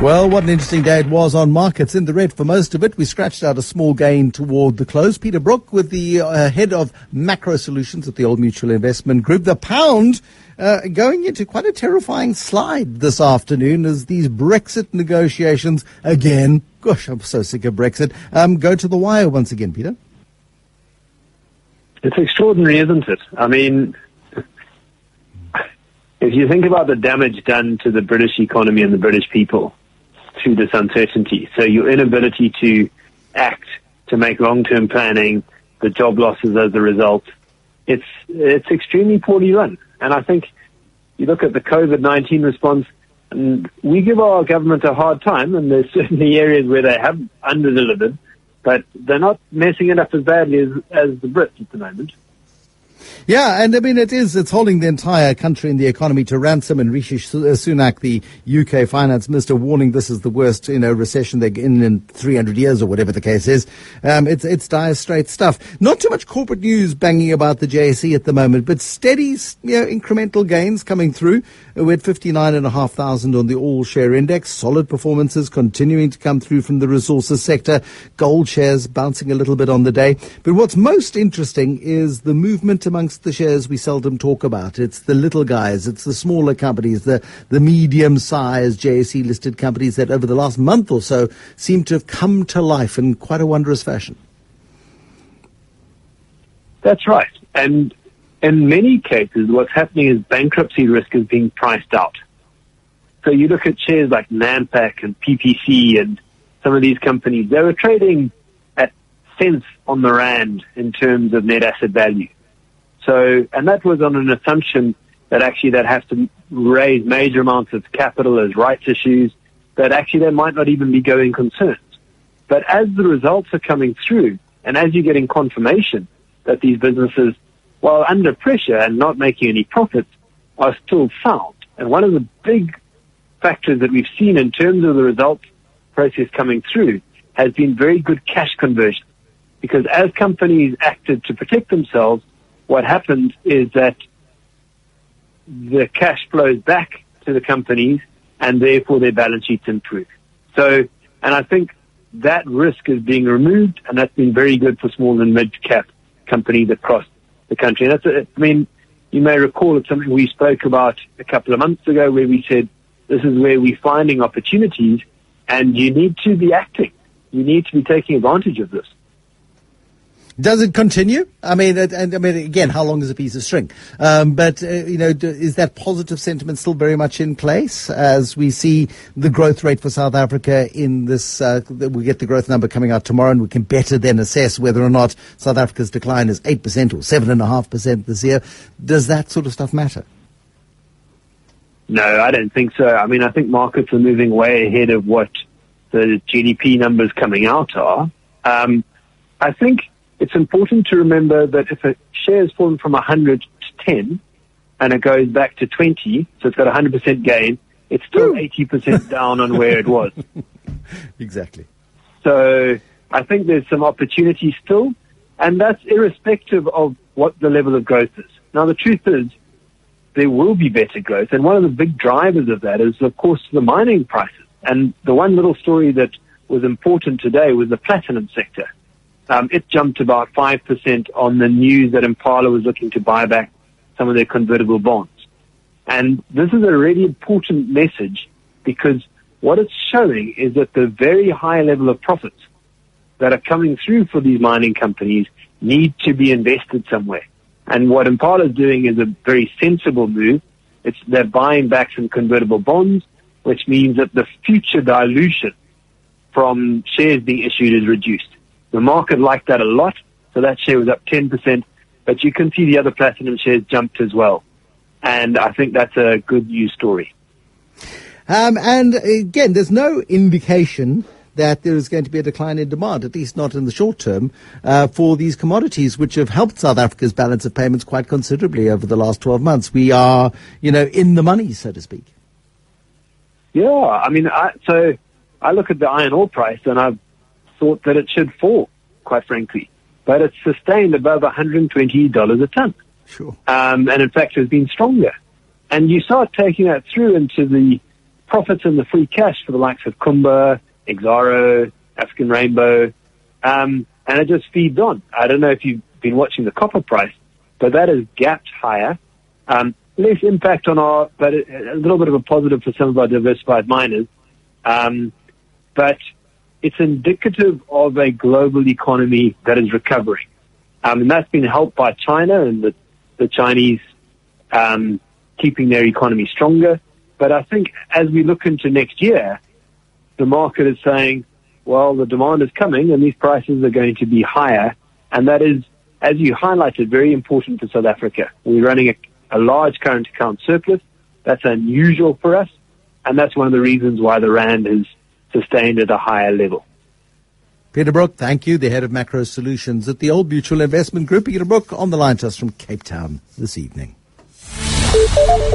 Well, what an interesting day it was on markets. In the red for most of it, we scratched out a small gain toward the close. Peter Brooke with the uh, head of macro solutions at the Old Mutual Investment Group. The pound uh, going into quite a terrifying slide this afternoon as these Brexit negotiations again. Gosh, I'm so sick of Brexit. Um, go to the wire once again, Peter. It's extraordinary, isn't it? I mean, if you think about the damage done to the British economy and the British people, through this uncertainty. So your inability to act, to make long-term planning, the job losses as a result, it's, it's extremely poorly run. And I think you look at the COVID-19 response, and we give our government a hard time, and there's certainly areas where they have under-delivered, but they're not messing it up as badly as, as the Brits at the moment. Yeah, and I mean, it is, it's holding the entire country and the economy to ransom. And Rishi Sunak, the UK finance minister, warning this is the worst, you know, recession they're in in 300 years or whatever the case is. Um, it's, it's dire straight stuff. Not too much corporate news banging about the JSE at the moment, but steady, you know, incremental gains coming through. We're at 59,500 on the all share index. Solid performances continuing to come through from the resources sector. Gold shares bouncing a little bit on the day. But what's most interesting is the movement amongst the shares we seldom talk about. It's the little guys, it's the smaller companies, the, the medium sized JSE listed companies that over the last month or so seem to have come to life in quite a wondrous fashion. That's right. And in many cases, what's happening is bankruptcy risk is being priced out. So you look at shares like Nampak and PPC and some of these companies, they were trading at cents on the rand in terms of net asset value. So, and that was on an assumption that actually that has to raise major amounts of capital as rights issues, that actually there might not even be going concerns. But as the results are coming through, and as you're getting confirmation that these businesses, while under pressure and not making any profits, are still sound. And one of the big factors that we've seen in terms of the results process coming through has been very good cash conversion. Because as companies acted to protect themselves, what happens is that the cash flows back to the companies and therefore their balance sheets improve. So, and I think that risk is being removed and that's been very good for small and mid cap companies across the country. And that's, a, I mean, you may recall it's something we spoke about a couple of months ago where we said this is where we're finding opportunities and you need to be acting. You need to be taking advantage of this. Does it continue? I mean, and I mean, again, how long is a piece of string? Um, but uh, you know, is that positive sentiment still very much in place as we see the growth rate for South Africa in this? Uh, we get the growth number coming out tomorrow, and we can better then assess whether or not South Africa's decline is eight percent or seven and a half percent this year. Does that sort of stuff matter? No, I don't think so. I mean, I think markets are moving way ahead of what the GDP numbers coming out are. Um, I think it's important to remember that if a share has fallen from 100 to 10 and it goes back to 20, so it's got 100% gain, it's still hmm. 80% down on where it was. Exactly. So I think there's some opportunity still, and that's irrespective of what the level of growth is. Now, the truth is, there will be better growth, and one of the big drivers of that is, of course, the mining prices. And the one little story that was important today was the platinum sector. Um, it jumped about 5% on the news that Impala was looking to buy back some of their convertible bonds. And this is a really important message because what it's showing is that the very high level of profits that are coming through for these mining companies need to be invested somewhere. And what Impala is doing is a very sensible move. It's they're buying back some convertible bonds, which means that the future dilution from shares being issued is reduced. The market liked that a lot, so that share was up 10%, but you can see the other platinum shares jumped as well. And I think that's a good news story. Um, and again, there's no indication that there is going to be a decline in demand, at least not in the short term, uh, for these commodities, which have helped South Africa's balance of payments quite considerably over the last 12 months. We are, you know, in the money, so to speak. Yeah, I mean, I, so I look at the iron ore price and I've thought that it should fall, quite frankly. But it's sustained above $120 a ton. Sure. Um, and in fact has been stronger. And you start taking that through into the profits and the free cash for the likes of Kumba, Exxaro, African Rainbow, um, and it just feeds on. I don't know if you've been watching the copper price, but that has gapped higher. Um, less impact on our, but a, a, little bit of a positive for some of our diversified miners. Um, but it's indicative of a global economy that is recovering. Um, and that's been helped by China and the, the Chinese um, keeping their economy stronger. But I think as we look into next year, the market is saying, well, the demand is coming and these prices are going to be higher. And that is, as you highlighted, very important for South Africa. We're running a, a large current account surplus. That's unusual for us. And that's one of the reasons why the Rand has sustained at a higher level. Peter Brooke, thank you, the head of macro solutions at the Old Mutual Investment Group. Peter Brooke on the line to us from Cape Town this evening.